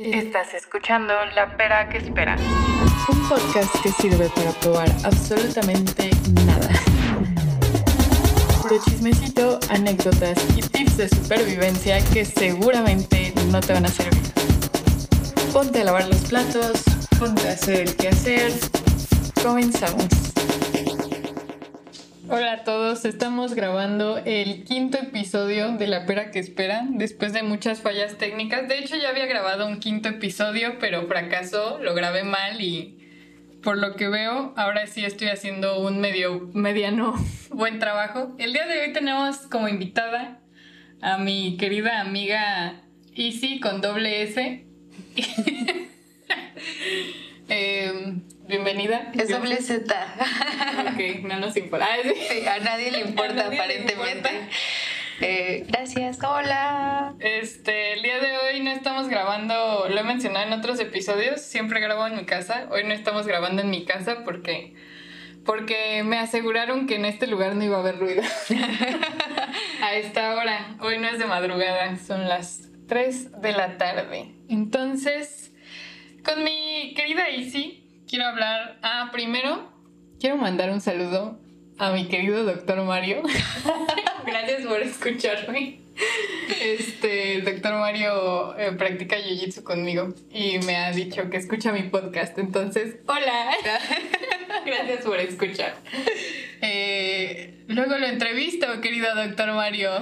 Estás escuchando La Pera que Espera. Un podcast que sirve para probar absolutamente nada. Puro chismecito, anécdotas y tips de supervivencia que seguramente no te van a servir. Ponte a lavar los platos, ponte a hacer el quehacer. Comenzamos. Hola a todos, estamos grabando el quinto episodio de La Pera que Espera después de muchas fallas técnicas. De hecho ya había grabado un quinto episodio, pero fracasó, lo grabé mal y por lo que veo ahora sí estoy haciendo un medio mediano buen trabajo. El día de hoy tenemos como invitada a mi querida amiga Easy con doble S. Em, bienvenida. Es doble Z. Ok, no nos importa. Ah, sí. Sí, a nadie le importa, le aparentemente. importa. Eh, gracias, hola. Este, el día de hoy no estamos grabando, lo he mencionado en otros episodios, siempre grabo en mi casa. Hoy no estamos grabando en mi casa porque porque me aseguraron que en este lugar no iba a haber ruido. a esta hora, hoy no es de madrugada, son las 3 de la tarde. Entonces, con mi querida Isi, quiero hablar. Ah, primero, quiero mandar un saludo a mi querido doctor Mario. Gracias por escucharme. Este, el doctor Mario eh, practica jiu-jitsu conmigo y me ha dicho que escucha mi podcast. Entonces, hola. Gracias por escuchar. Eh, luego lo entrevisto, querido doctor Mario.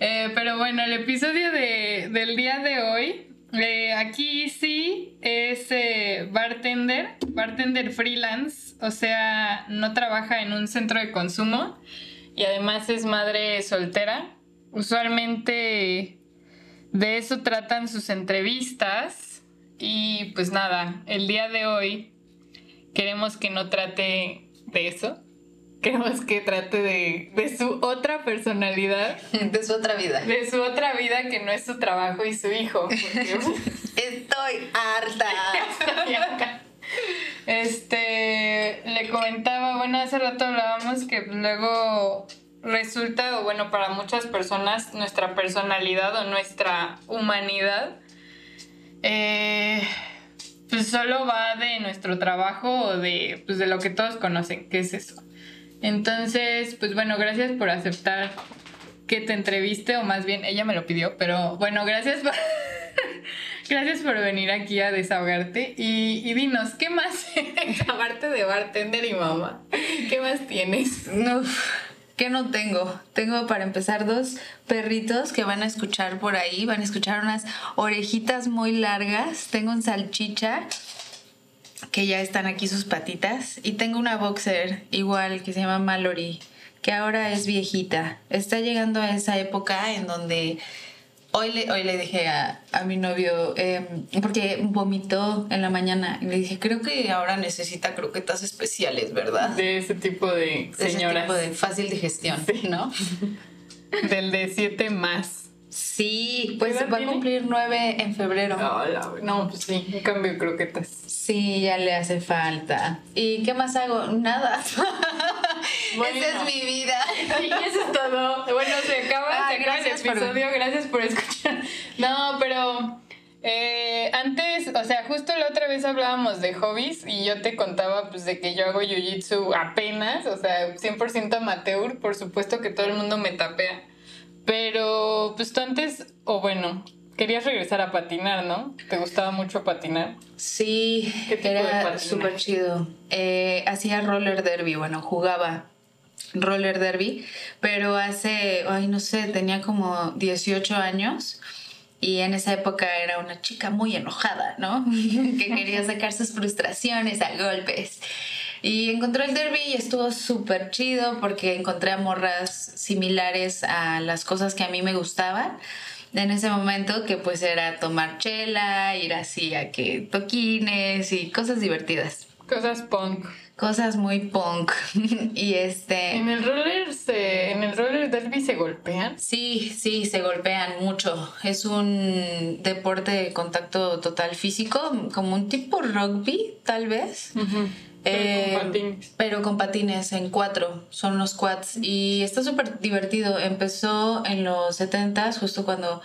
Eh, pero bueno, el episodio de- del día de hoy, eh, aquí sí es eh, bartender, bartender freelance, o sea, no trabaja en un centro de consumo y además es madre soltera. Usualmente de eso tratan sus entrevistas y pues nada, el día de hoy queremos que no trate de eso. Queremos que trate de, de su otra personalidad, De su otra vida. de su otra vida que no es su trabajo y su hijo. porque- Estoy harta. Este, le comentaba, bueno, hace rato hablábamos que luego resulta, o bueno, para muchas personas, nuestra personalidad o nuestra humanidad, eh, pues solo va de nuestro trabajo o de, pues de lo que todos conocen, que es eso. Entonces, pues bueno, gracias por aceptar que te entreviste, o más bien ella me lo pidió, pero bueno, gracias por, gracias por venir aquí a desahogarte y, y dinos, ¿qué más? Aparte de bartender y mamá, ¿qué más tienes? Uf, ¿Qué no tengo? Tengo para empezar dos perritos que van a escuchar por ahí. Van a escuchar unas orejitas muy largas. Tengo un salchicha que ya están aquí sus patitas. Y tengo una boxer igual que se llama Mallory, que ahora es viejita. Está llegando a esa época en donde hoy le, hoy le dije a, a mi novio, eh, porque vomitó en la mañana, y le dije, creo que ahora necesita croquetas especiales, ¿verdad? De ese tipo de De ese señoras. tipo de fácil digestión, ¿no? Del de siete más. Sí, pues ¿Qué edad va a cumplir nueve en febrero. No, la- no, pues sí, un cambio de croquetas. Sí, ya le hace falta. ¿Y qué más hago? Nada. Bueno. Esa es mi vida. Y eso es todo. Bueno, se acaba, Ay, se acaba el por episodio. Gracias por escuchar. No, pero eh, antes, o sea, justo la otra vez hablábamos de hobbies y yo te contaba pues de que yo hago jiu-jitsu apenas, o sea, 100% amateur. Por supuesto que todo el mundo me tapea. Pero pues tú antes, o bueno, querías regresar a patinar, ¿no? ¿Te gustaba mucho patinar? Sí, ¿Qué tipo de era súper chido. Eh, hacía roller derby, bueno, jugaba roller derby, pero hace, ay, no sé, tenía como 18 años y en esa época era una chica muy enojada, ¿no? que quería sacar sus frustraciones a golpes. Y encontré el derby y estuvo súper chido porque encontré a morras similares a las cosas que a mí me gustaban en ese momento que pues era tomar chela, ir así a que toquines y cosas divertidas. Cosas punk. Cosas muy punk. y este... En el roller se, en el roller derby se golpean. Sí, sí, se golpean mucho. Es un deporte de contacto total físico, como un tipo rugby, tal vez. Eh, patines. pero con patines en cuatro, son los quads y está súper divertido. Empezó en los 70s, justo cuando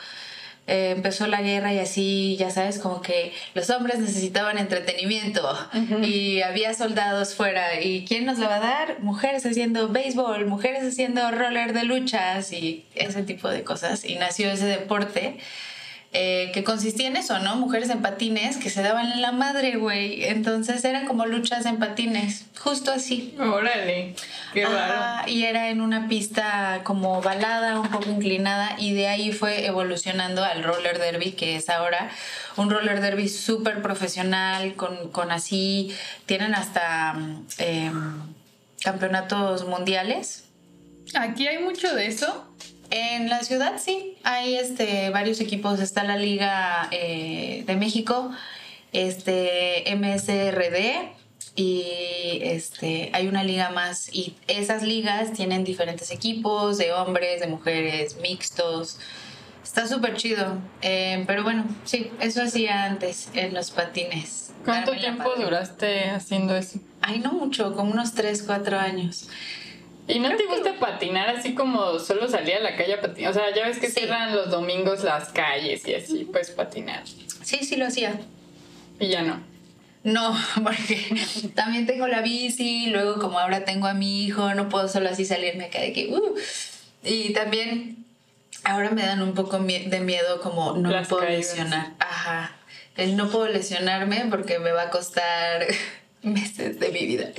eh, empezó la guerra y así, ya sabes, como que los hombres necesitaban entretenimiento y había soldados fuera. ¿Y quién nos lo va a dar? Mujeres haciendo béisbol, mujeres haciendo roller de luchas y ese tipo de cosas. Y nació ese deporte. Eh, que consistía en eso, ¿no? Mujeres en patines que se daban en la madre, güey. Entonces eran como luchas en patines, justo así. Órale, qué raro. y era en una pista como balada, un poco inclinada, y de ahí fue evolucionando al roller derby, que es ahora un roller derby súper profesional, con, con, así, tienen hasta em, campeonatos mundiales. Aquí hay mucho de eso. En la ciudad sí, hay este, varios equipos. Está la Liga eh, de México, este, MSRD y este, hay una liga más. Y esas ligas tienen diferentes equipos de hombres, de mujeres, mixtos. Está súper chido. Eh, pero bueno, sí, eso hacía antes en los patines. ¿Cuánto tiempo duraste haciendo eso? Ay, no mucho, como unos 3, 4 años. ¿Y no te gusta patinar así como solo salir a la calle a patinar? O sea, ya ves que cierran los domingos las calles y así, pues patinar. Sí, sí lo hacía. Y ya no. No, porque también tengo la bici, luego como ahora tengo a mi hijo, no puedo solo así salirme acá de que... Uh, y también ahora me dan un poco de miedo como no me puedo lesionar. Ajá. El no puedo lesionarme porque me va a costar meses de mi vida.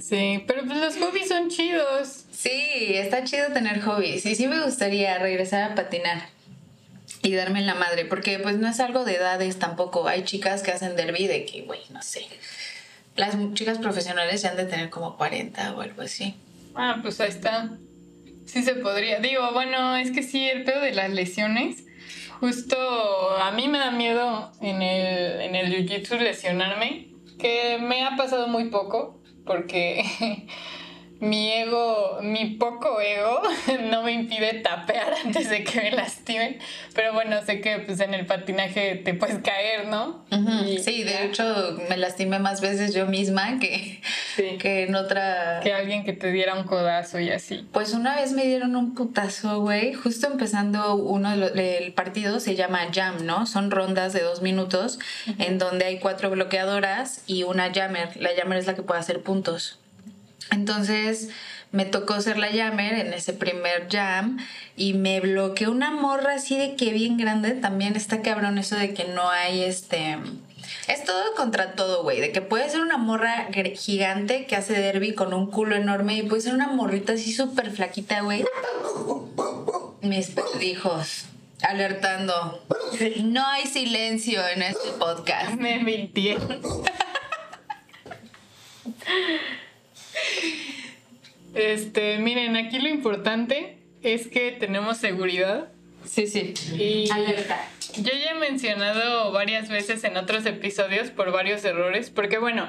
Sí, pero pues los hobbies son chidos. Sí, está chido tener hobbies. Y sí me gustaría regresar a patinar y darme en la madre, porque pues no es algo de edades tampoco. Hay chicas que hacen derby de que, güey, no sé. Las chicas profesionales ya han de tener como 40 o algo así. Ah, pues ahí está. Sí se podría. Digo, bueno, es que sí, el pedo de las lesiones. Justo a mí me da miedo en el, en el jiu-jitsu lesionarme, que me ha pasado muy poco porque mi ego, mi poco ego, no me impide tapear antes de que me lastimen. Pero bueno, sé que pues en el patinaje te puedes caer, ¿no? sí, de hecho me lastimé más veces yo misma que, que en otra... Que alguien que te diera un codazo y así. Pues una vez me dieron un putazo, güey. Justo empezando uno del partido, se llama Jam, ¿no? Son rondas de dos minutos en donde hay cuatro bloqueadoras y una jammer. La jammer es la que puede hacer puntos. Entonces me tocó ser la jammer en ese primer jam y me bloqueó una morra así de que bien grande. También está cabrón eso de que no hay este... Es todo contra todo, güey. De que puede ser una morra gigante que hace derby con un culo enorme y puede ser una morrita así súper flaquita, güey. Mis hijos alertando. No hay silencio en este podcast. Me mintieron. Este, miren, aquí lo importante es que tenemos seguridad. Sí, sí. Y Alerta. Yo ya he mencionado varias veces en otros episodios por varios errores, porque bueno,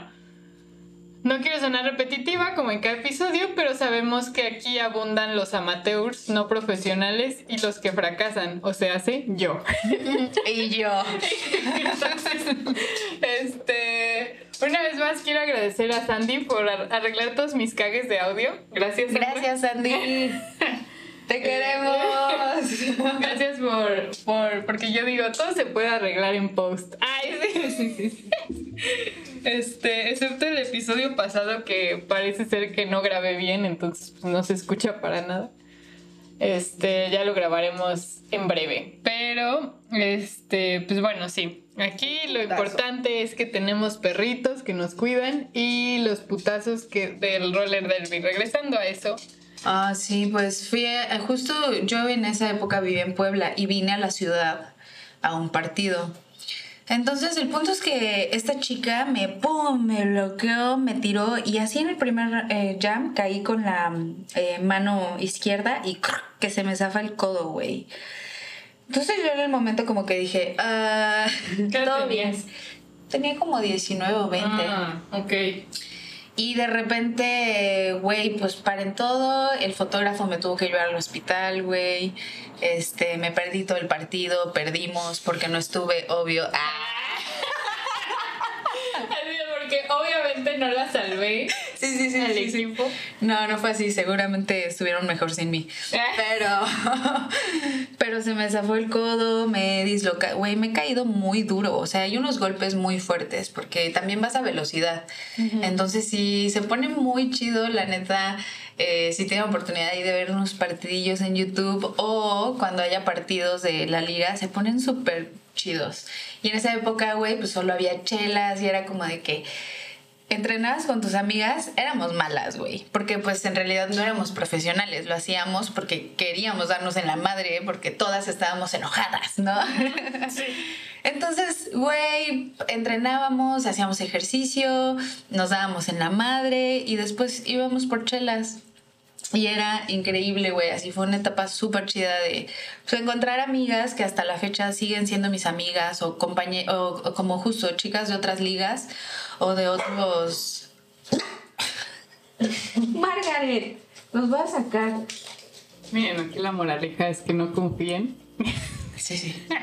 no quiero sonar repetitiva como en cada episodio, pero sabemos que aquí abundan los amateurs no profesionales y los que fracasan, o sea, hace yo. y yo. Entonces, este, una vez más quiero agradecer a Sandy por arreglar todos mis cagues de audio. Gracias. Gracias, Sandy. Te eh, queremos. Gracias por, por, porque yo digo, todo se puede arreglar en post. Ay, sí, sí, sí. Este, excepto el episodio pasado que parece ser que no grabé bien, entonces pues, no se escucha para nada. Este, ya lo grabaremos en breve. Pero, este, pues bueno, sí. Aquí lo importante es que tenemos perritos que nos cuidan y los putazos que del roller derby. Regresando a eso, Ah, sí, pues fui, justo yo en esa época vivía en Puebla y vine a la ciudad a un partido. Entonces el punto es que esta chica me, pum, me bloqueó, me tiró y así en el primer eh, jam caí con la eh, mano izquierda y que se me zafa el codo, güey. Entonces yo en el momento como que dije, ah, todo bien. Tenía como 19 o 20. Ah, ok. Y de repente, güey, pues paren todo. El fotógrafo me tuvo que llevar al hospital, güey. Este, me perdí todo el partido, perdimos porque no estuve, obvio. ¡Ah! porque obviamente no la salvé. Sí, sí, sí. sí, sí. equipo. No, no fue así, seguramente estuvieron mejor sin mí. Pero, pero se me zafó el codo, me disloca, güey, me he caído muy duro, o sea, hay unos golpes muy fuertes porque también vas a velocidad. Entonces, si se pone muy chido, la neta, eh, si tienen oportunidad ahí de ver unos partidillos en YouTube o cuando haya partidos de la liga, se ponen súper chidos. Y en esa época, güey, pues solo había chelas y era como de que entrenabas con tus amigas, éramos malas, güey. Porque pues en realidad no éramos profesionales, lo hacíamos porque queríamos darnos en la madre, porque todas estábamos enojadas, ¿no? Entonces, güey, entrenábamos, hacíamos ejercicio, nos dábamos en la madre y después íbamos por chelas. Y era increíble, güey. Así fue una etapa súper chida de pues, encontrar amigas que hasta la fecha siguen siendo mis amigas o, compañe o, o como justo chicas de otras ligas o de otros... Margaret, nos va a sacar. Miren, aquí la moraleja es que no confíen. Sí, sí.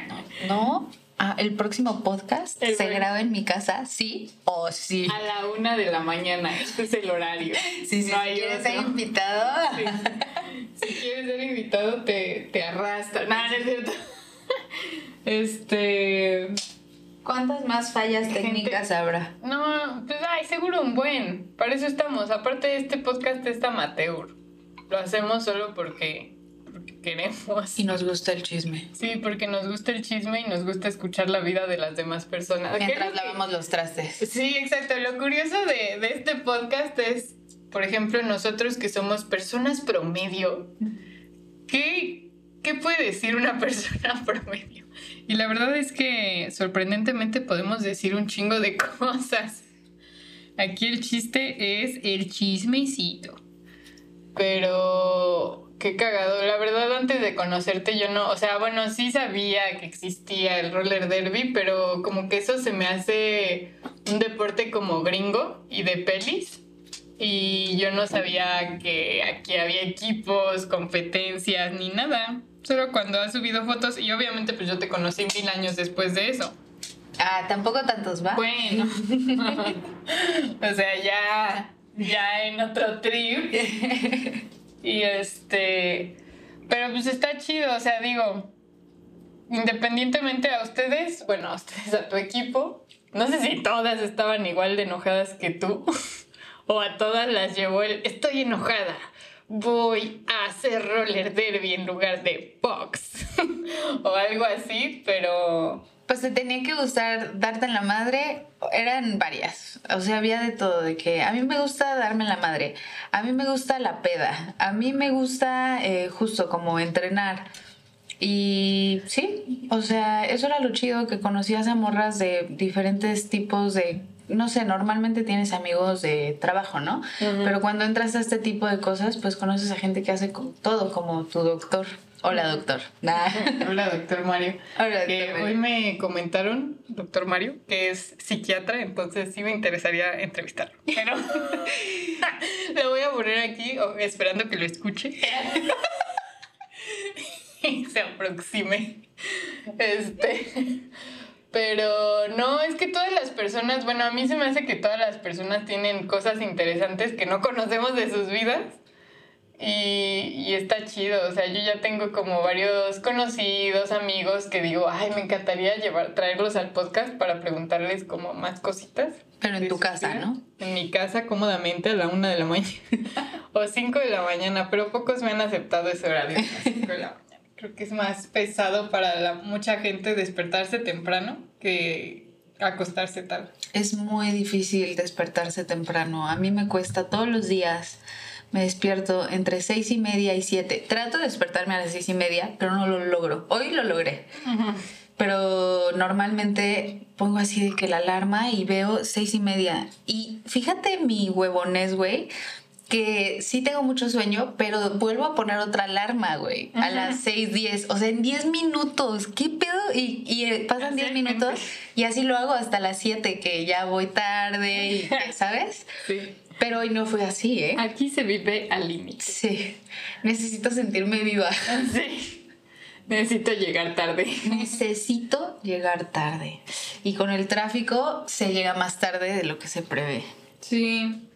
No. Ah, el próximo podcast El se graba en mi casa, sí o sí. A la una de la mañana, este es el horario. Sí, sí, no si quieres otro. ser invitado. Sí. Si quieres ser invitado, te, te arrastra. No, no es cierto. Este. ¿Cuántas más fallas Gente- técnicas habrá? No, pues ay, seguro un buen. Para eso estamos. Aparte, este podcast es amateur. Lo hacemos solo porque, porque queremos. Y nos gusta el chisme. Sí, porque nos gusta el chisme y nos gusta escuchar la vida de las demás personas. ¿Qué es Mientras lavamos los trastes. Sí, exacto. Lo curioso de, de este podcast es, por ejemplo, nosotros que somos personas promedio, ¿qué, ¿qué puede decir una persona promedio? Y la verdad es que sorprendentemente podemos decir un chingo de cosas. Aquí el chiste es el chismecito. Pero qué cagado. La verdad, antes de conocerte, yo no. O sea, bueno, sí sabía que existía el roller derby, pero como que eso se me hace un deporte como gringo y de pelis. Y yo no sabía que aquí había equipos, competencias, ni nada. Solo cuando has subido fotos. Y obviamente, pues yo te conocí mil años después de eso. Ah, tampoco tantos, ¿va? Bueno. o sea, ya, ya en otro trip. Y este. Pero pues está chido, o sea, digo. Independientemente a ustedes, bueno, a ustedes, a tu equipo, no sé si todas estaban igual de enojadas que tú, o a todas las llevó el estoy enojada, voy a hacer roller derby en lugar de box, o algo así, pero Pues te tenía que gustar darte en la madre, eran varias. O sea, había de todo, de que a mí me gusta darme en la madre, a mí me gusta la peda, a mí me gusta eh, justo como entrenar. Y sí, o sea, eso era lo chido, que conocías a morras de diferentes tipos de... No sé, normalmente tienes amigos de trabajo, ¿no? Pero cuando entras a este tipo de cosas, pues conoces a gente que hace todo, como tu doctor. Hola, doctor. Nah. Hola, doctor Mario. Hola, doctor Mario. hoy me comentaron, doctor Mario, que es psiquiatra, entonces sí me interesaría entrevistarlo. Pero lo voy a poner aquí esperando que lo escuche. y se aproxime. Este. Pero no, es que todas las personas, bueno, a mí se me hace que todas las personas tienen cosas interesantes que no conocemos de sus vidas. Y, y está chido, o sea, yo ya tengo como varios conocidos, amigos que digo, ay, me encantaría llevar, traerlos al podcast para preguntarles como más cositas. Pero en tu casa, vida. ¿no? En mi casa, cómodamente, a la una de la mañana. o cinco de la mañana, pero pocos me han aceptado ese horario, a cinco de la mañana. Creo que es más pesado para la, mucha gente despertarse temprano que acostarse tarde. Es muy difícil despertarse temprano. A mí me cuesta todos los días. Me despierto entre seis y media y siete. Trato de despertarme a las seis y media, pero no lo logro. Hoy lo logré. Pero normalmente pongo así de que la alarma y veo seis y media. Y fíjate mi huevones, güey, que sí tengo mucho sueño, pero vuelvo a poner otra alarma, güey, a las seis diez. O sea, en 10 minutos. ¿Qué pedo? Y, y eh, pasan 10 Exactamente. minutos y así lo hago hasta las 7, que ya voy tarde y, ¿sabes? Sí. Pero hoy no fue así, ¿eh? Aquí se vive al límite. Sí, necesito sentirme viva. Sí. Necesito llegar tarde. Necesito llegar tarde. Y con el tráfico se llega más tarde de lo que se prevé. Sí.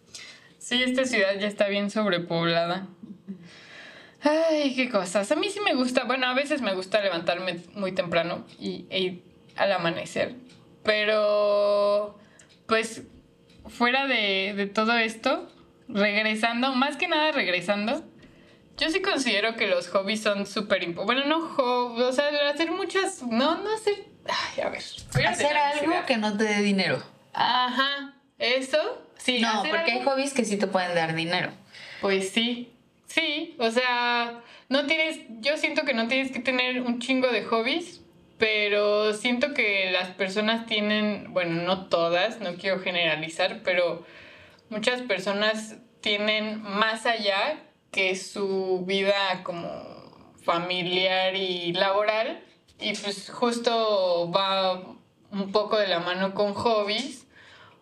Sí, esta ciudad ya está bien sobrepoblada. Ay, qué cosas. A mí sí me gusta, bueno, a veces me gusta levantarme muy temprano y e ir al amanecer. Pero, pues, fuera de, de todo esto, regresando, más que nada regresando, yo sí considero que los hobbies son súper importantes. Bueno, no hobbies, o sea, hacer muchas, no, no hacer, ay, a ver. Hacer algo que no te dé dinero. Ajá, eso, sí. no, porque hay hobbies que sí te pueden dar dinero. Pues sí, sí, o sea, no tienes, yo siento que no tienes que tener un chingo de hobbies, pero siento que las personas tienen, bueno, no todas, no quiero generalizar, pero muchas personas tienen más allá que su vida como familiar y laboral y pues justo va un poco de la mano con hobbies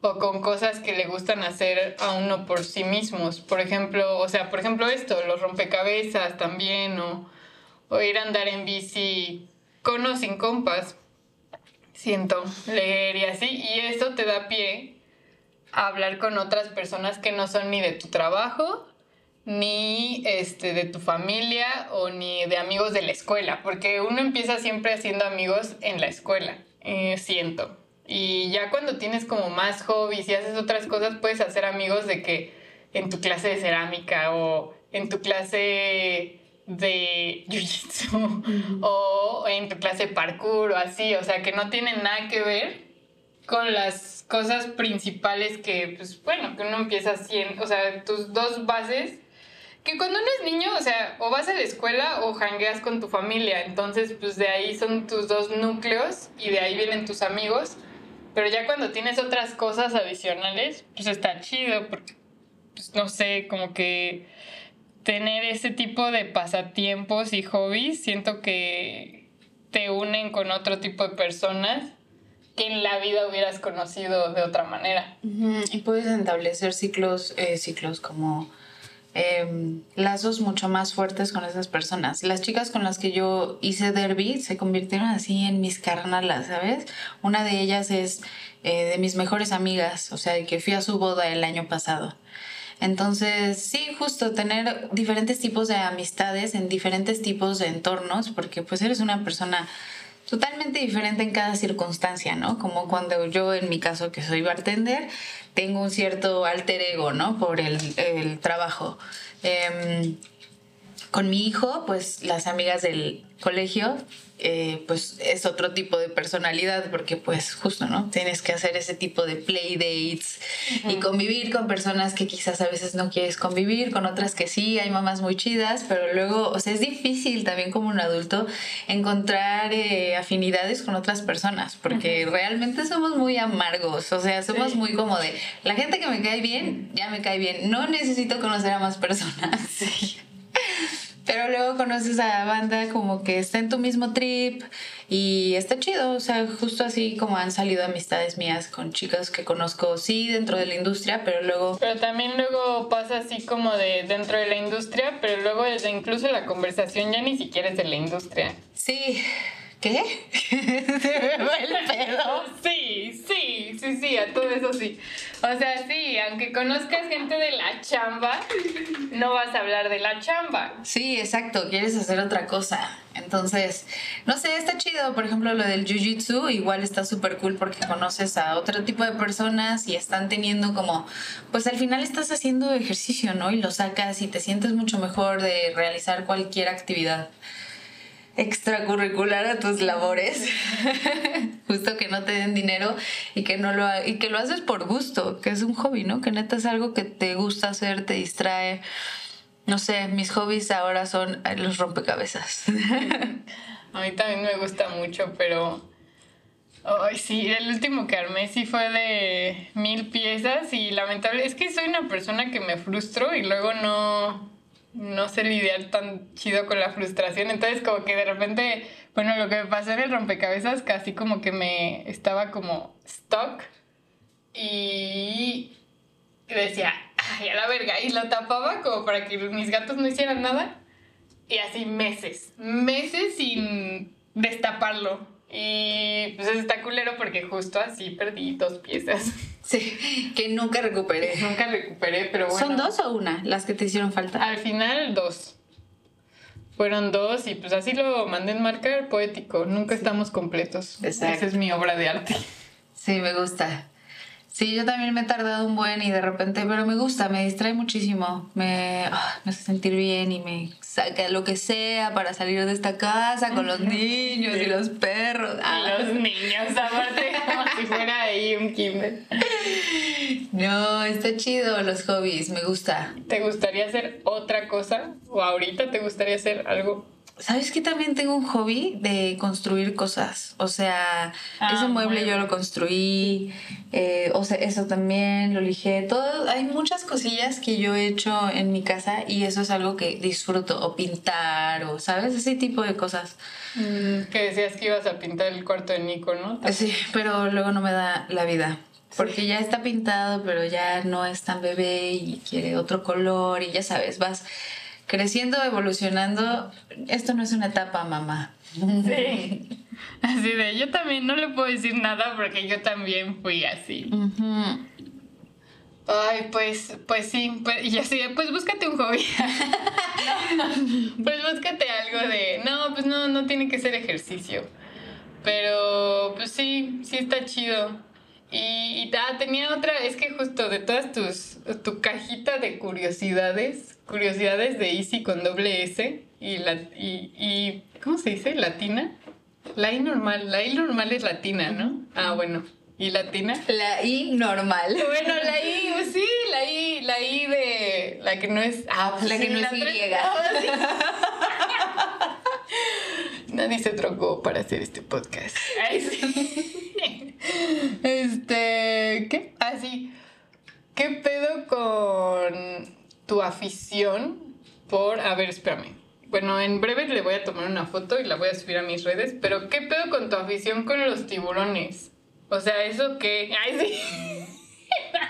o con cosas que le gustan hacer a uno por sí mismos. Por ejemplo, o sea, por ejemplo esto, los rompecabezas también, o, o ir a andar en bici con o sin compas. Siento, leer y así. Y eso te da pie a hablar con otras personas que no son ni de tu trabajo, ni este, de tu familia o ni de amigos de la escuela, porque uno empieza siempre haciendo amigos en la escuela, eh, siento. Y ya cuando tienes como más hobbies y haces otras cosas, puedes hacer amigos de que en tu clase de cerámica o en tu clase de jiu-jitsu o en tu clase de parkour o así, o sea, que no tienen nada que ver con las cosas principales que, pues bueno, que uno empieza haciendo, o sea, tus dos bases, que cuando uno es niño, o sea, o vas a la escuela o jangueas con tu familia, entonces pues de ahí son tus dos núcleos y de ahí vienen tus amigos, pero ya cuando tienes otras cosas adicionales, pues está chido, porque, pues no sé, como que tener ese tipo de pasatiempos y hobbies, siento que te unen con otro tipo de personas que en la vida hubieras conocido de otra manera. Y puedes establecer ciclos, eh, ciclos como em, lazos mucho más fuertes con esas personas. Las chicas con las que yo hice derby se convirtieron así en mis carnalas, ¿sabes? Una de ellas es eh, de mis mejores amigas, o sea, que fui a su boda el año pasado. Entonces, sí, justo tener diferentes tipos de amistades en diferentes tipos de entornos, porque pues eres una persona totalmente diferente en cada circunstancia, ¿no? Como cuando yo, en mi caso, que soy bartender, tengo un cierto alter ego, ¿no? Por el, trabajo. Em, con mi hijo, pues las amigas del colegio, eh, pues es otro tipo de personalidad, porque pues justo, ¿no? Tienes que hacer ese tipo de play dates y convivir con personas que quizás a veces no quieres convivir, con otras que sí, hay mamás muy chidas, pero luego, o sea, es difícil también como un adulto encontrar eh, afinidades con otras personas, porque realmente somos muy amargos, o sea, somos Sí. muy como de, la gente que me cae bien, ya me cae bien, no necesito conocer a más personas. Pero luego conoces a banda como que está en tu mismo trip y está chido, o sea, justo así como han salido amistades mías con chicas que conozco, sí, dentro de la industria, pero luego... Pero también luego pasa así como de dentro de la industria, pero luego desde incluso la conversación ya ni siquiera es de la industria. Sí, ¿qué? Se me va el pedo. Sí, sí, sí, sí, a todo eso sí. O sea, sí, aunque conozcas gente de la chamba, no vas a hablar de la chamba. Sí, exacto, quieres hacer otra cosa. Entonces, no sé, está chido. Por ejemplo, lo del jiu-jitsu igual está súper cool porque conoces a otro tipo de personas y están teniendo como, pues al final estás haciendo ejercicio, ¿no? Y lo sacas y te sientes mucho mejor de realizar cualquier actividad extracurricular a tus labores. Justo que no te den dinero y que no lo y que lo haces por gusto, que es un hobby, ¿no? Que neta es algo que te gusta hacer, te distrae. No sé, mis hobbies ahora son los rompecabezas. A mí también me gusta mucho, pero. Ay, sí, el último que armé sí fue de mil piezas y lamentable. Es que soy una persona que me frustro y luego no. No sé lidiar tan chido con la frustración. Entonces, como que de repente. Bueno, lo que me pasó en el rompecabezas, casi como que me estaba como stuck y decía, ay, a la verga. Y lo tapaba como para que mis gatos no hicieran nada. Y así meses, meses sin destaparlo. Y pues está culero porque justo así perdí dos piezas. Sí, que nunca recuperé. Nunca recuperé, pero bueno. ¿Son dos o una las que te hicieron falta? Al final, dos. Fueron dos y pues así lo mandé en marcar poético. Nunca estamos completos. Exacto. Esa es mi obra de arte. Sí, me gusta. Sí, yo también me he tardado un buen y de repente, pero me gusta, me distrae muchísimo. Me, me hace sentir bien y me saca lo que sea para salir de esta casa con los niños y los perros. Ah. Los niños, aparte, como si fuera ahí un kinder. No, está chido los hobbies, me gusta. ¿Te gustaría hacer otra cosa? ¿O ahorita te gustaría hacer algo? ¿Sabes que también tengo un hobby de construir cosas? O sea, Ah, ese mueble yo lo construí, eh, o sea, eso también lo lijé. Todo, hay muchas cosillas que yo he hecho en mi casa y eso es algo que disfruto, o pintar, o, ¿sabes? Ese tipo de cosas. Que decías que ibas a pintar el cuarto de Nico, ¿no? Sí, pero luego no me da la vida. Porque ya está pintado, pero ya no es tan bebé y quiere otro color y ya sabes, vas creciendo, evolucionando. Esto no es una etapa, mamá. Sí. Así de, yo también no le puedo decir nada porque yo también fui así. Ay, pues, pues sí, pues, y así pues búscate un hobby. pues búscate algo de, no, pues no, no tiene que ser ejercicio. Pero, pues sí, sí está chido. Y, y ah, tenía otra, es que justo de todas tus, tu cajita de curiosidades, curiosidades de Easy con doble S y, la, y, y ¿cómo se dice? ¿Latina? La I normal, la I normal es latina, ¿no? Ah, bueno. ¿Y latina? La I normal. Bueno, la I, pues sí, la I, la I de la que no es. Ah, pues La sí, que no es Y. Ah. Nadie se trocó para hacer este podcast. Ay, sí. Este, ¿qué? Ah, sí. ¿Qué pedo con tu afición por, a ver, espérame. Bueno, en breve le voy a tomar una foto y la voy a subir a mis redes, pero ¿qué pedo con tu afición con los tiburones? O sea, eso que, ay, sí.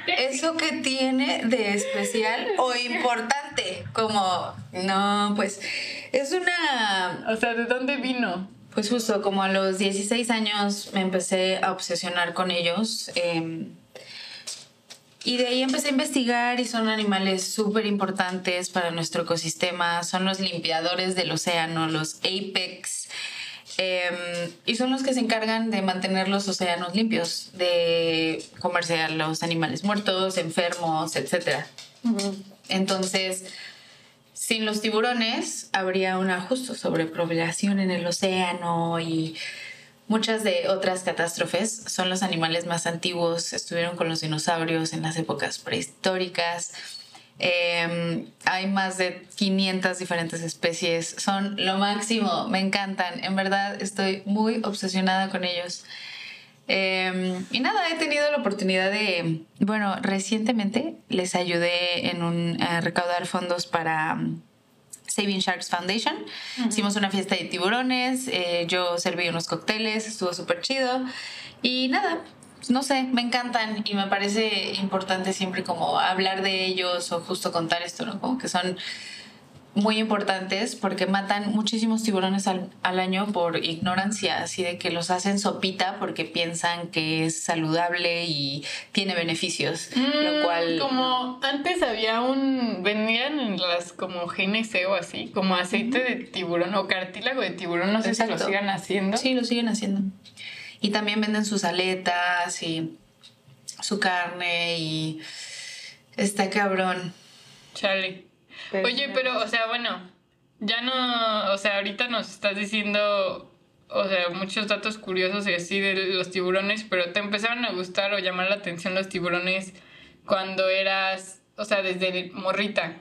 ¿Eso que tiene de especial o importante? Como, no, pues es una... O sea, ¿de dónde vino? Pues justo como a los 16 años me empecé a obsesionar con ellos. eh, y de ahí empecé a investigar y son animales súper importantes para nuestro ecosistema. Son los limpiadores del océano, los apex. eh, y son los que se encargan de mantener los océanos limpios, de comerse a los animales muertos, enfermos, etc. Entonces, sin los tiburones habría una justo sobrepoblación en el océano y muchas de otras catástrofes. Son los animales más antiguos, estuvieron con los dinosaurios en las épocas prehistóricas. Eh, hay más de 500 diferentes especies. Son lo máximo, me encantan. En verdad estoy muy obsesionada con ellos. Eh, y nada, he tenido la oportunidad de, bueno, recientemente les ayudé en un, a recaudar fondos para um, Saving Sharks Foundation. Hicimos una fiesta de tiburones, eh, yo serví unos cócteles, estuvo súper chido. Y nada, no sé, me encantan y me parece importante siempre como hablar de ellos o justo contar esto, ¿no? Como que son muy importantes porque matan muchísimos tiburones al, al año por ignorancia, así de que los hacen sopita porque piensan que es saludable y tiene beneficios, lo Mm, cual... Como antes había un. Vendían en las como GNC o así, como aceite de tiburón o cartílago de tiburón, no sé si lo sigan haciendo. Sí, lo siguen haciendo. Y también venden sus aletas y su carne y está cabrón. Chale. Pero- Oye, pero, o sea, bueno, ya no. O sea, ahorita nos estás diciendo. O sea, muchos datos curiosos y así de los tiburones, pero ¿te empezaron a gustar o llamar la atención los tiburones cuando eras, o sea, desde morrita?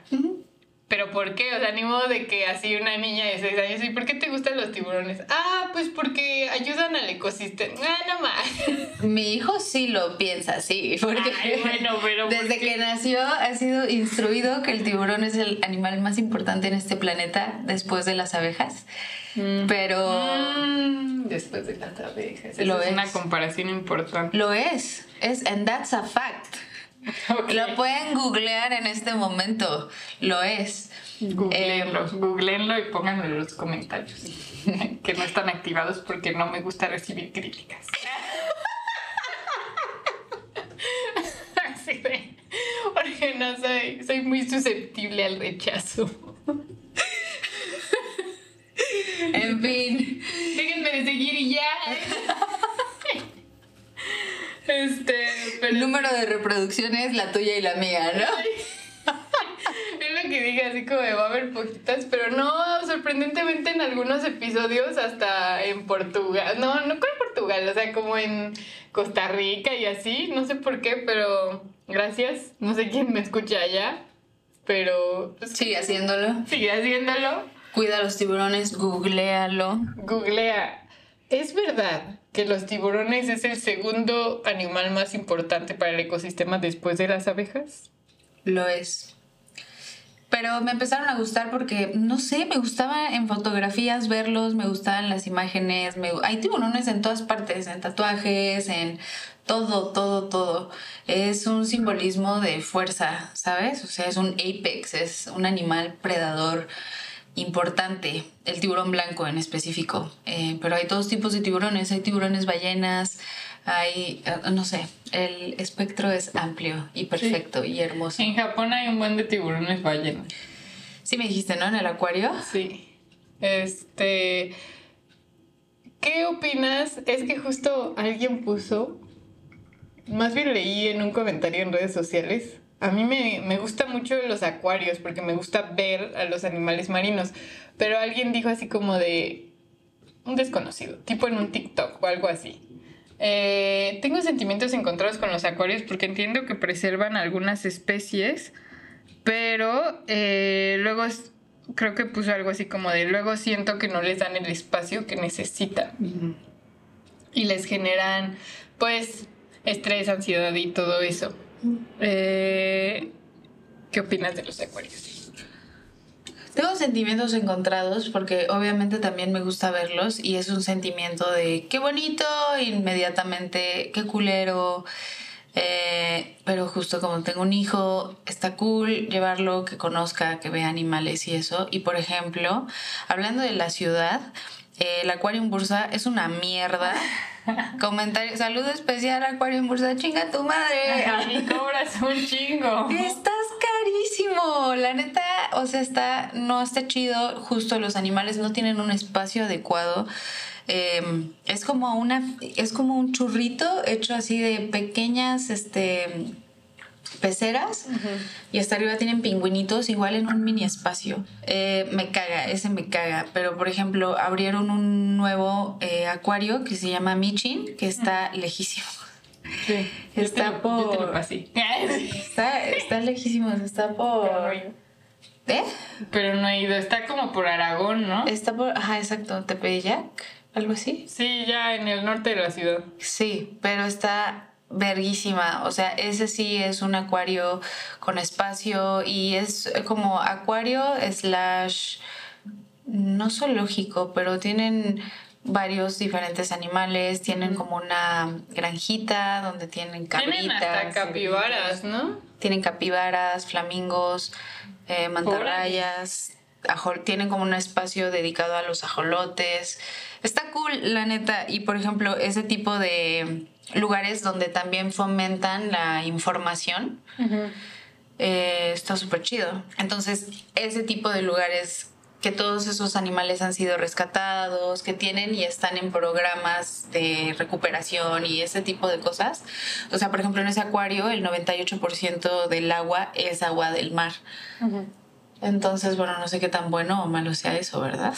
¿Pero por qué? O sea, ni modo de que así una niña de 6 años, ¿y por qué te gustan los tiburones? Ah, pues porque ayudan al ecosistema. Ah, no más. Mi hijo sí lo piensa así, porque Ay, bueno, pero ¿por desde que nació ha sido instruido que el tiburón es el animal más importante en este planeta después de las abejas. Pero Mm, después de las abejas. Lo Esa es es. una comparación importante. lo es, es and that's a fact. Lo pueden googlear en este momento. Lo es. Googleenlo, Eh, googleenlo y pónganlo en los comentarios. que no están activados porque no me gusta recibir críticas. Así de. Porque no soy, soy muy susceptible al rechazo. En fin. Déjenme de seguir y ya. Este, pero El número de reproducciones, la tuya y la mía, ¿no? Es lo que dije, así como de va a haber poquitas, pero no, sorprendentemente en algunos episodios, hasta en Portugal, no, no con Portugal, o sea, como en Costa Rica y así, no sé por qué, pero gracias, no sé quién me escucha allá, pero pues, Sigue haciéndolo. sigue haciéndolo. Cuida a los tiburones, googlealo. Googlea, ¿es verdad que los tiburones es el segundo animal más importante para el ecosistema después de las abejas? Lo es. Pero me empezaron a gustar porque, no sé, me gustaba en fotografías verlos, me gustaban las imágenes, hay tiburones en todas partes, en tatuajes, en todo, todo, todo. Es un simbolismo de fuerza, ¿sabes? O sea, es un apex, es un animal predador importante, el tiburón blanco en específico. Eh, pero hay todos tipos de tiburones, hay tiburones ballenas, hay, eh, no sé, el espectro es amplio y perfecto y hermoso. En Japón hay un buen de tiburones ballenas. Sí me dijiste, ¿no? En el acuario. Sí. Este. ¿Qué opinas? Es que justo alguien puso. Más bien leí en un comentario en redes sociales. A mí me, me gusta mucho los acuarios porque me gusta ver a los animales marinos. Pero alguien dijo así como de. Un desconocido, tipo en un TikTok o algo así. Eh, tengo sentimientos encontrados con los acuarios porque entiendo que preservan algunas especies, pero eh, luego creo que puso algo así como de luego siento que no les dan el espacio que necesitan y les generan pues estrés, ansiedad y todo eso. Eh, ¿Qué opinas de los acuarios? Tengo sentimientos encontrados porque obviamente también me gusta verlos y es un sentimiento de qué bonito, inmediatamente, qué culero. Eh, pero justo como tengo un hijo, está cool llevarlo, que conozca, que vea animales y eso. Y por ejemplo, hablando de la ciudad, eh, el Aquarium Bursa es una mierda. Comentario, saludo especial Aquarium Bursa, chinga tu madre. Y cobras un chingo. Estás carísimo, la neta, o sea, está, no está chido, justo los animales no tienen un espacio adecuado. Eh, es como una, es como un churrito hecho así de pequeñas, este, peceras y hasta arriba tienen pingüinitos igual en un mini espacio. Eh, me caga, ese me caga. Pero por ejemplo, abrieron un nuevo eh, acuario que se llama Michin, que está lejísimo. Sí. Está yo te lo, yo te lo por- pasé. Está, está lejísimo, está por... ¿Eh? Pero no he ido. Está como por Aragón, ¿no? Está por, ajá, exacto, Tepeyac, algo así. Sí, ya en el norte de la ciudad. Sí, pero está verguísima. O sea, ese sí es un acuario con espacio y es como acuario slash no zoológico, pero tienen varios diferentes animales, tienen como una granjita donde tienen cabritas. Tienen hasta capibaras, ¿no? Tienen capibaras, flamingos, eh, mantarrayas. ajol- tienen como un espacio dedicado a los ajolotes. Está cool, la neta. Y por ejemplo, ese tipo de lugares donde también fomentan la información, eh, está súper chido. Entonces, ese tipo de lugares que todos esos animales han sido rescatados, que tienen y están en programas de recuperación y ese tipo de cosas. O sea, por ejemplo, en ese acuario el 98% del agua es agua del mar. Entonces, bueno, no sé qué tan bueno o malo sea eso, ¿verdad?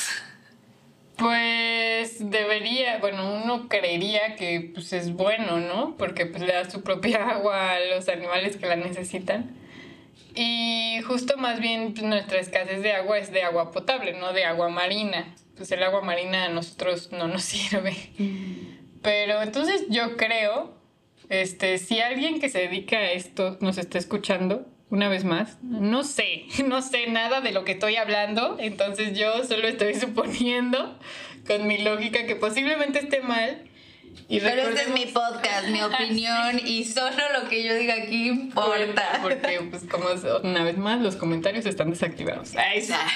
Pues debería, bueno, uno creería que pues es bueno, ¿no? Porque pues le da su propia agua a los animales que la necesitan. Y justo más bien pues, nuestra escasez de agua es de agua potable, no de agua marina. Pues el agua marina a nosotros no nos sirve. Pero entonces yo creo, este, si alguien que se dedica a esto nos está escuchando, una vez más, no sé, no sé nada de lo que estoy hablando, entonces yo solo estoy suponiendo con mi lógica que posiblemente esté mal Y Pero este es mi podcast, mi opinión y solo lo que yo diga aquí importa. Porque, pues, como una vez más, los comentarios están desactivados. Exacto.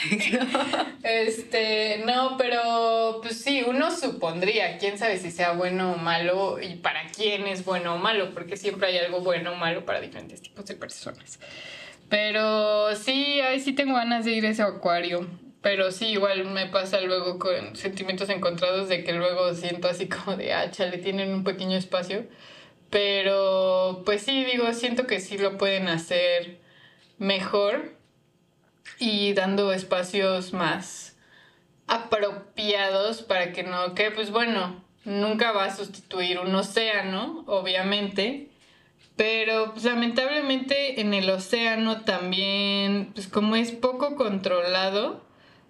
Este, no, pero pues sí, uno supondría, quién sabe si sea bueno o malo y para quién es bueno o malo, porque siempre hay algo bueno o malo para diferentes tipos de personas. Pero sí, ahí sí tengo ganas de ir a ese acuario. Pero sí, igual me pasa luego con sentimientos encontrados de que luego siento así como de, ah, chale, tienen un pequeño espacio. Pero pues sí, digo, siento que sí lo pueden hacer mejor y dando espacios más apropiados para que no, que pues bueno, nunca va a sustituir un océano, obviamente, pero pues, lamentablemente en el océano también, pues como es poco controlado,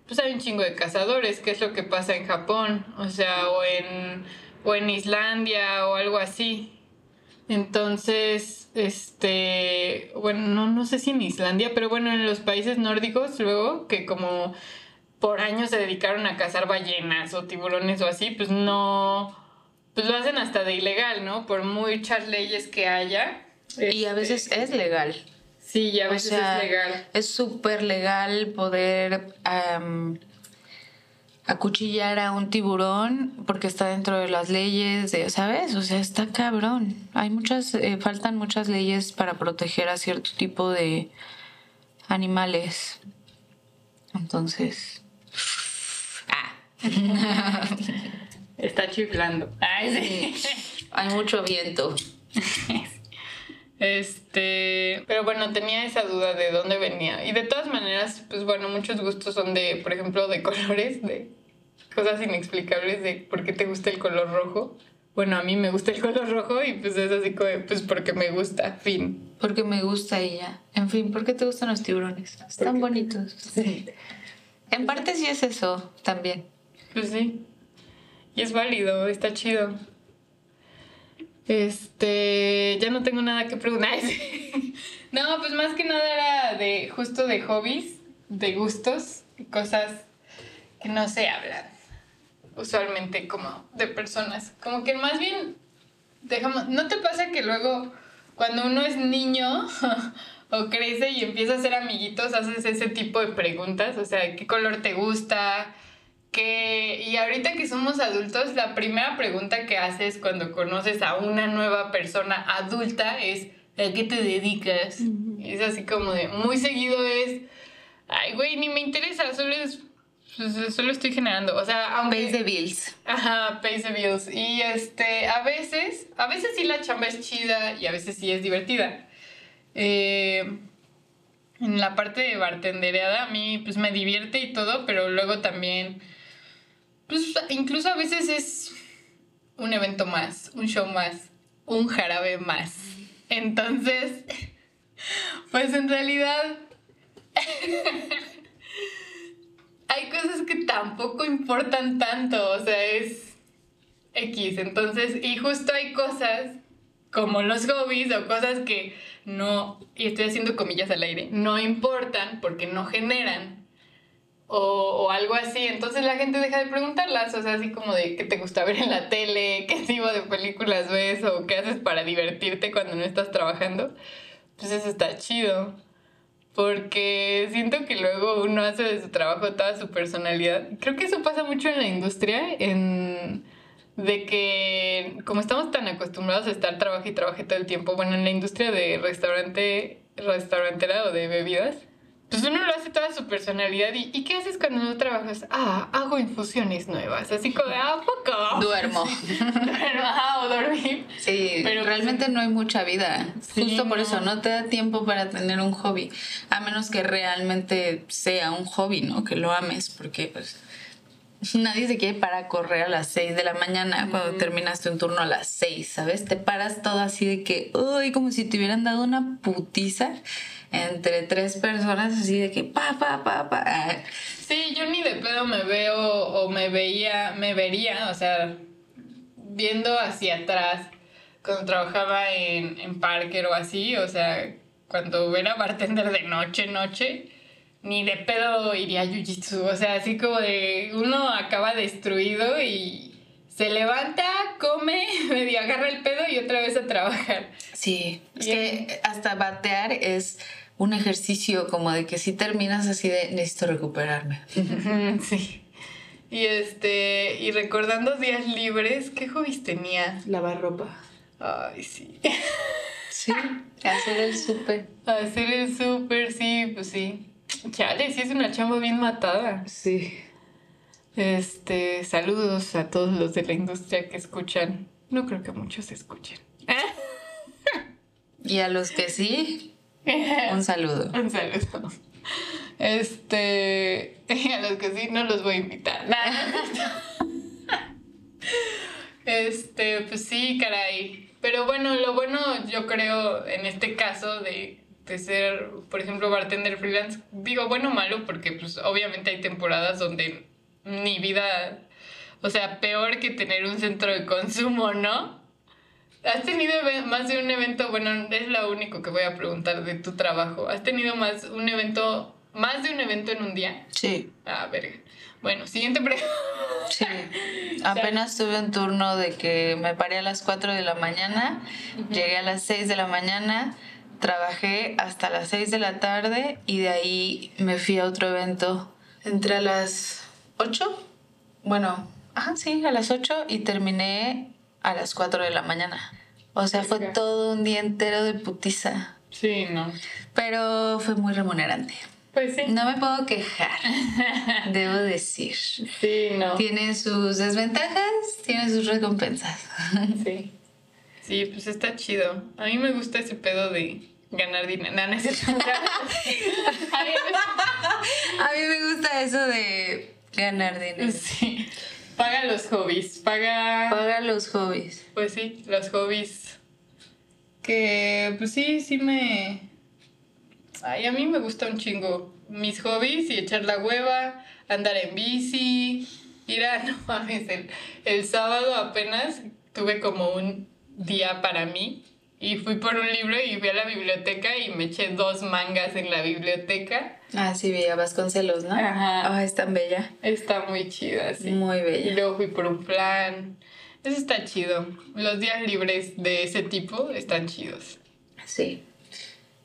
pues hay un chingo de cazadores, que es lo que pasa en Japón, o sea, o en, o en Islandia o algo así. Entonces, este, bueno, no, no sé si en Islandia, pero bueno, en los países nórdicos luego, que como por años se dedicaron a cazar ballenas o tiburones o así, pues no, pues lo hacen hasta de ilegal, ¿no? Por muchas leyes que haya. Y a veces es legal. Sí, y a O veces sea, es legal. es súper legal poder am, acuchillar a un tiburón porque está dentro de las leyes, de- ¿sabes? O sea, está cabrón. Hay muchas, eh, faltan muchas leyes para proteger a cierto tipo de animales. Entonces, Está chiflando. Ay, sí. hay mucho viento. Este, pero bueno, tenía esa duda de dónde venía. Y de todas maneras, pues bueno, muchos gustos son de, por ejemplo, de colores, de cosas inexplicables de por qué te gusta el color rojo. Bueno, a mí me gusta el color rojo y pues es así como, de, pues porque me gusta, fin. Porque me gusta ella. En fin, ¿por qué te gustan los tiburones? Están bonitos. Sí. En parte sí es eso también. Pues sí. Y es válido, está chido. Este, ya no tengo nada que preguntar. no, pues más que nada era de justo de hobbies, de gustos cosas que no se hablan usualmente como de personas. Como que más bien dejamos, ¿no te pasa que luego cuando uno es niño o crece y empieza a hacer amiguitos, haces ese tipo de preguntas? O sea, ¿qué color te gusta? Que y ahorita que somos adultos, la primera pregunta que haces cuando conoces a una nueva persona adulta es ¿a qué te dedicas? Es así como de muy seguido es ay güey, ni me interesa, solo es pues, solo estoy generando, o sea, aunque Pays de bills. Ajá, pays the bills. Y este, a veces, a veces sí la chamba es chida y a veces sí es divertida. Eh, en la parte de bartendereada a mí pues me divierte y todo, pero luego también, pues incluso a veces es un evento más, un show más, un jarabe más. Entonces, pues en realidad hay cosas que tampoco importan tanto, o sea, es X. Entonces, y justo hay cosas como los hobbies o cosas que no, y estoy haciendo comillas al aire, no importan porque no generan. O, o algo así, entonces la gente deja de preguntarlas, o sea, así como de qué te gusta ver en la tele, qué tipo de películas ves o qué haces para divertirte cuando no estás trabajando, pues eso está chido. Porque siento que luego uno hace de su trabajo toda su personalidad. Creo que eso pasa mucho en la industria, en de que como estamos tan acostumbrados a estar trabajo y trabajo todo el tiempo, bueno, en la industria de restaurante, restaurantera o de bebidas, pues uno lo hace toda su personalidad. ¿Y, ¿y qué haces cuando no trabajas? Ah, hago infusiones nuevas. Así como ah, poco. Duermo. Duermo, ajá, o dormir. Sí, Pero, pues, realmente no hay mucha vida. Sí, Justo por no. eso no te da tiempo para tener un hobby, a menos que realmente sea un hobby, ¿no? Que lo ames, porque pues nadie se quiere parar a correr a las 6 de la mañana cuando terminaste un turno a las 6, ¿sabes? Te paras todo así de que, uy, como si te hubieran dado una putiza entre tres personas, así de que pa, pa, pa, pa. Sí, yo ni de pedo me veo o me veía, me vería, o sea, viendo hacia atrás cuando trabajaba en, en Parker o así, o sea, cuando era bartender de noche, noche, ni de pedo iría a Jiu-Jitsu, o sea, así como de uno acaba destruido y se levanta, come, medio agarra el pedo y otra vez a trabajar. Sí, es que hasta batear es un ejercicio como de que si terminas así de necesito recuperarme. sí. Y este, y recordando días libres, ¿qué hobbies tenía? Lavar ropa. Ay, sí. Sí, hacer el súper. Hacer el súper, sí, pues sí. Chale, sí es una chamba bien matada. Sí. Este, saludos a todos los de la industria que escuchan. No creo que muchos escuchen. Y a los que sí, un saludo. Un saludo. Este, a los que sí no los voy a invitar. Este, pues sí, caray. Pero bueno, lo bueno yo creo en este caso de, de ser, por ejemplo, bartender freelance, digo bueno o malo porque pues obviamente hay temporadas donde ni vida, o sea, peor que tener un centro de consumo, ¿no? ¿Has tenido más de un evento? Bueno, es lo único que voy a preguntar de tu trabajo. ¿Has tenido más un evento, más de un evento en un día? Sí. Ah, verga. Bueno, siguiente pregunta. Sí. Apenas tuve un turno de que me paré a las 4 de la mañana, llegué a las 6 de la mañana, trabajé hasta las 6 de la tarde y de ahí me fui a otro evento. Entré a las 8. Bueno, ajá, sí, a las 8 y terminé a las 4 de la mañana. O sea, fue todo un día entero de putiza. Sí, no. Pero fue muy remunerante. Pues sí. No me puedo quejar, debo decir. Sí, no. Tiene sus desventajas, tiene sus recompensas. Sí. Sí, pues está chido. A mí me gusta ese pedo de ganar dinero. No, es A mí me gusta eso de ganar dinero. Sí. Paga los hobbies. Paga. Paga los hobbies. Pues sí, los hobbies. Que, pues sí, sí me. Ay, a mí me gusta un chingo. Mis hobbies y echar la hueva, andar en bici, ir a. No mames, el, el sábado apenas tuve como un día para mí y fui por un libro y fui a la biblioteca y me eché dos mangas en la biblioteca. Ah, sí, veía Vasconcelos, ¿no? Ajá. Ah, es tan bella. Está muy chida, sí. Muy Y bella. luego fui por un plan. Eso está chido. Los días libres de ese tipo están chidos. Sí.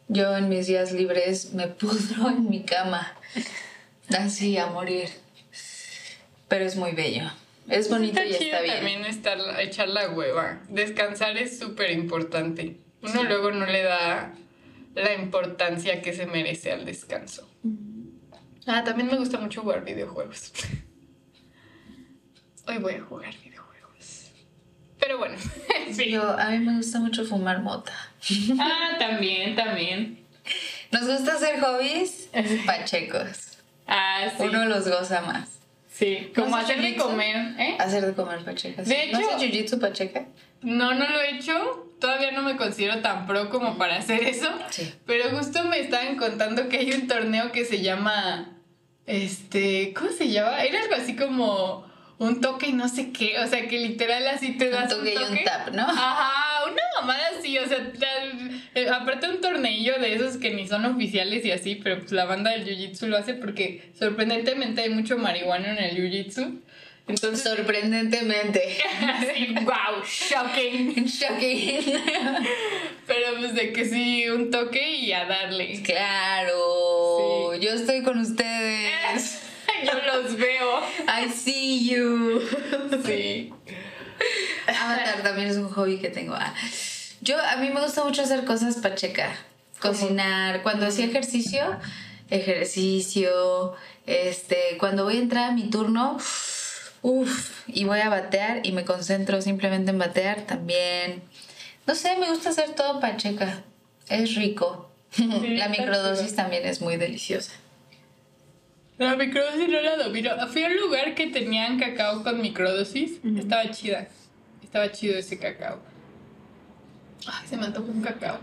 Yo en mis días libres me pudro en mi cama. Así, a morir. Pero es muy bello. Es bonito está y chido está bien. también estar, echar la hueva. Descansar es súper importante. Uno luego no le da la importancia que se merece al descanso. Ah, también me gusta mucho jugar videojuegos. Hoy voy a jugar videojuegos. Pero bueno, sí. Yo, a mí me gusta mucho fumar mota. Ah, también, también. Nos gusta hacer hobbies pachecos. Ah, sí. Uno los goza más. Sí, como ¿No hacer de comer, ¿eh? Hacer de comer pachecas. De ¿No hecho- haces jiu-jitsu pacheca? No, no lo he hecho. Todavía no me considero tan pro como para hacer eso. Sí. Pero justo me estaban contando que hay un torneo que se llama. Este. ¿Cómo se llama? Era algo así como un toque y no sé qué. O sea, que literal así te Un das. toque y un tap, ¿no? Ajá, una mamada así. O sea, tal- eh, aparte un torneillo de esos que ni son oficiales y así, pero pues la banda del jiu-jitsu lo hace porque sorprendentemente hay mucho marihuana en el jiu-jitsu. Entonces. Sorprendentemente. Wow, shocking. Shocking. Pero pues de que sí, un toque y a darle. Claro. Sí. Yo estoy con ustedes. Yo los veo. I see you. Sí. Avatar también es un hobby que tengo. Ah, Yo, a mí me gusta mucho hacer cosas pacheca. Cocinar. Cuando hacía ejercicio, ejercicio. Este, cuando voy a entrar a mi turno, uff, y voy a batear y me concentro simplemente en batear también. No sé, me gusta hacer todo pacheca. Es rico. La microdosis también es muy deliciosa. La microdosis no la domino. Fui a un lugar que tenían cacao con microdosis. Estaba chida. Estaba chido ese cacao. Ay, se me antojó un cacao.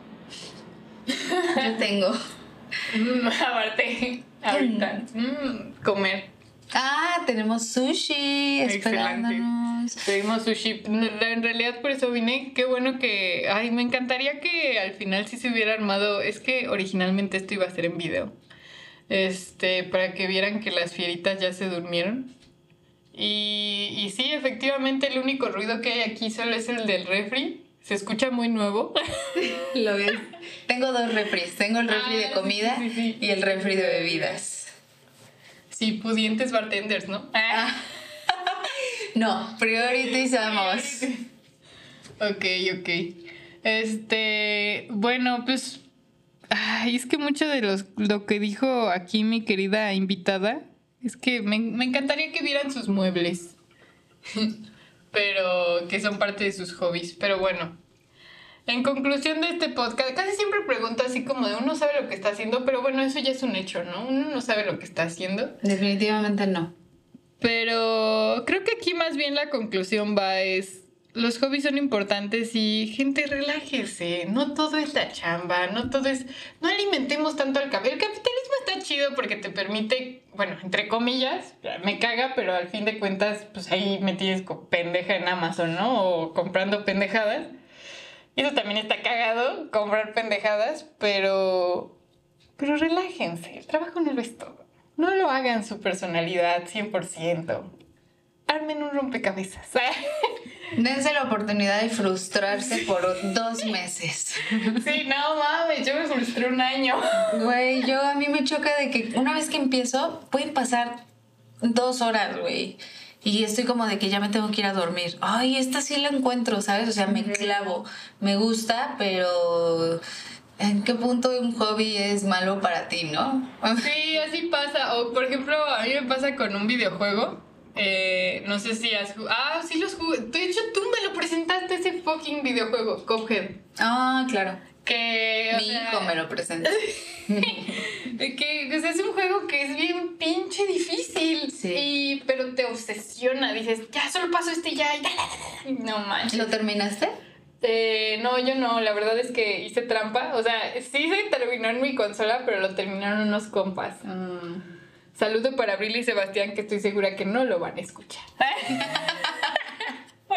Yo tengo. Aparte, ahorita. Mm, comer. Ah, tenemos sushi esperándonos. Pedimos sushi. En realidad por eso vine. Qué bueno que... Ay, me encantaría que al final sí se hubiera armado... Es que originalmente esto iba a ser en video. Este, para que vieran que las fieritas ya se durmieron. Y, y sí, efectivamente el único ruido que hay aquí solo es el del refri. Se escucha muy nuevo. Lo ves. Tengo dos refris. Tengo el refri Ah, de sí, comida sí, sí. y el refri de bebidas. Sí, pudientes bartenders, ¿no? Ah. No, prioritizamos. Ok, ok. Este, bueno, pues, ay, es que mucho de los, lo que dijo aquí mi querida invitada, es que me, me encantaría que vieran sus muebles, pero que son parte de sus hobbies. Pero bueno, en conclusión de este podcast, casi siempre pregunto así como de uno sabe lo que está haciendo, pero bueno, eso ya es un hecho, ¿no? Uno no sabe lo que está haciendo. Definitivamente no. Pero creo que aquí más bien la conclusión va es, los hobbies son importantes y gente relájese, no todo es la chamba, no todo es, no alimentemos tanto al cabello. El capitalismo está chido porque te permite, bueno, entre comillas, me caga, pero al fin de cuentas, pues ahí me tienes pendeja en Amazon, ¿no? O comprando pendejadas. Y eso también está cagado, comprar pendejadas, pero, pero relájense, el trabajo no lo es todo. No lo hagan su personalidad 100%. Armen un rompecabezas. Dense la oportunidad de frustrarse por dos meses. Sí, no mames, yo me frustré un año. Güey, yo a mí me choca de que una vez que empiezo, pueden pasar dos horas, güey. Y estoy como de que ya me tengo que ir a dormir. Ay, esta sí la encuentro, ¿sabes? O sea, me clavo. Me gusta, pero ¿en qué punto un hobby es malo para ti, no? Sí, así pasa. O por ejemplo, a mí me pasa con un videojuego. Eh, no sé si has jugado. Ah, sí los jugué. De hecho, tú me lo presentaste ese fucking videojuego, Cuphead. Ah, claro. Que. Mi sea, hijo me lo presenta. Que sea, es un juego que es bien pinche difícil. Sí. Y, pero te obsesiona. Dices, ya solo paso este ya. Y dale, dale, dale". No manches. ¿Lo terminaste? Eh, no, yo no. La verdad es que hice trampa. O sea, sí se terminó en mi consola, pero lo terminaron unos compas. Saludo para Abril y Sebastián, que estoy segura que no lo van a escuchar.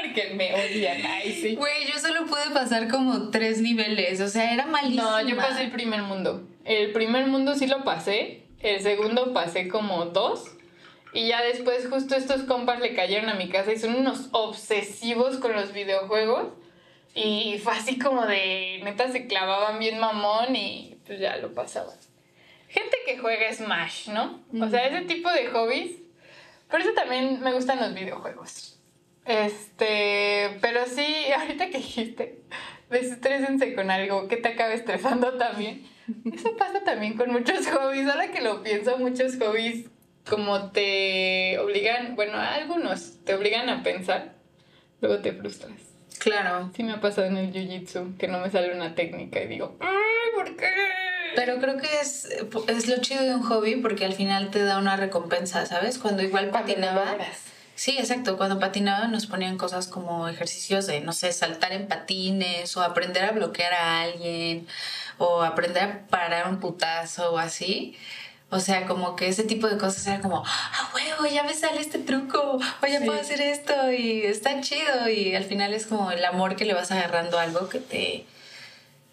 Porque me odian. Ay, sí. Güey, yo solo pude pasar como tres niveles. O sea, era malísimo. No, yo pasé el primer mundo. El primer mundo sí lo pasé. El segundo pasé como dos. Y ya después justo estos compas le cayeron a mi casa y son unos obsesivos con los videojuegos. Y fue así como de, neta, se clavaban bien mamón y pues ya lo pasaban. Gente que juega Smash, ¿no? O sea, ese tipo de hobbies. Por eso también me gustan los videojuegos. Este, pero sí, ahorita que dijiste, desestrésense con algo que te acabe estresando también. Eso pasa también con muchos hobbies. Ahora que lo pienso, muchos hobbies como te obligan, bueno, algunos te obligan a pensar, luego te frustras. Claro. Sí me ha pasado en el jiu-jitsu que no me sale una técnica y digo, ¡ay, ¿por qué? Pero creo que es, es lo chido de un hobby porque al final te da una recompensa, ¿sabes? Cuando igual Cuando patinaba. logras. Sí, exacto. Cuando patinaba nos ponían cosas como ejercicios de, no sé, saltar en patines o aprender a bloquear a alguien o aprender a parar un putazo o así. O sea, como que ese tipo de cosas era como, ah, huevo, ya me sale este truco, o ya Sí. puedo hacer esto y está chido. Y al final es como el amor que le vas agarrando a algo que te,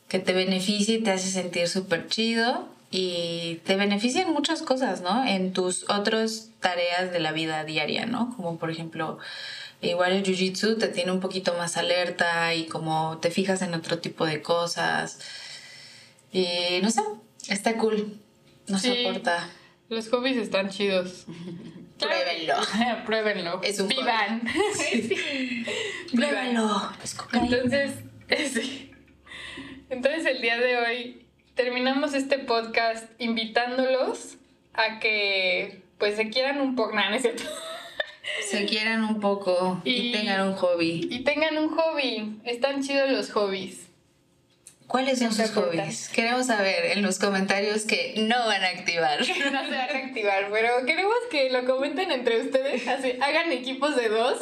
que te beneficia y te hace sentir súper chido y te beneficia en muchas cosas, ¿no? En tus otras tareas de la vida diaria, ¿no? Como por ejemplo, igual el jiu-jitsu te tiene un poquito más alerta y como te fijas en otro tipo de cosas. Y no sé, está cool. No Sí. soporta. Los hobbies están chidos. Pruébenlo. Pruébenlo. Es un Vivan. Pruébenlo. Es cocaína. Entonces, sí. Entonces el día de hoy terminamos este podcast invitándolos a que pues se quieran un poco, nada, no es cierto. se quieran un poco y, Y- tengan un hobby. Y tengan un hobby. Están chidos los hobbies. ¿Cuáles son sus hobbies? Queremos saber en los comentarios que no van a activar. No se van a activar, pero queremos que lo comenten entre ustedes. Así, hagan equipos de dos.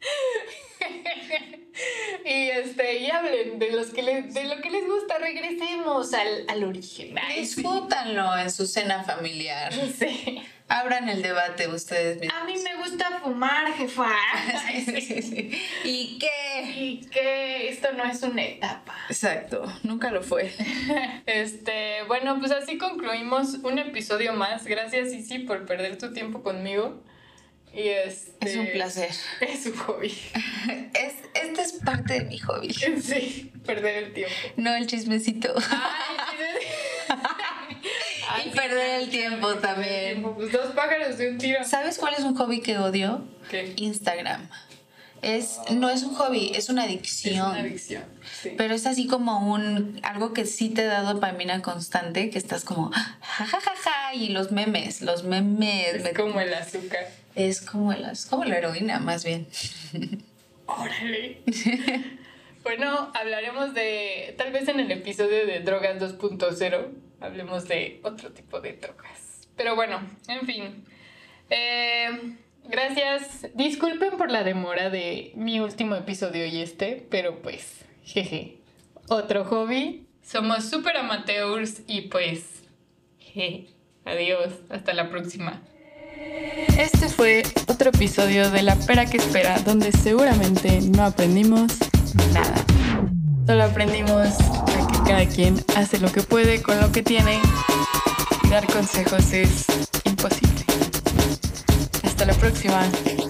y este, y hablen de los que les, de lo que les gusta. Regresemos al, al origen. Ay, sí. Disfrútanlo en su cena familiar. Sí. Abran el debate ustedes mismos. A mí me gusta fumar, jefa. Sí, sí, sí. ¿Y qué? Y que esto no es una etapa. Exacto, nunca lo fue. Este, bueno, pues así concluimos un episodio más. Gracias, Isi, por perder tu tiempo conmigo. Y este, Es un placer. Es un hobby. Es, este es parte de mi hobby. Sí, perder el tiempo. No el chismecito. Ay, sí, sí. Y perder el tiempo también. Pues dos pájaros de un tiro. ¿Sabes cuál es un hobby que odio? ¿Qué? Instagram. Es, no es un hobby, es una Es adicción. una adicción. Sí. Pero es así como un algo que sí te da dopamina constante, que estás como ja ja ja ja y los memes, los memes es me- como el azúcar. es como la, es como la heroína más bien. Órale. bueno, hablaremos de, tal vez en el episodio de Drogas 2.0, hablemos de otro tipo de drogas. Pero bueno, en fin. Eh, gracias. Disculpen por la demora de mi último episodio y este, pero pues, jeje. Otro hobby. Somos super amateurs y pues, jeje. Adiós, hasta la próxima. Este fue otro episodio de La Pera que Espera, donde seguramente no aprendimos nada. Solo aprendimos a que cada quien hace lo que puede con lo que tiene dar consejos es imposible. Hasta la próxima.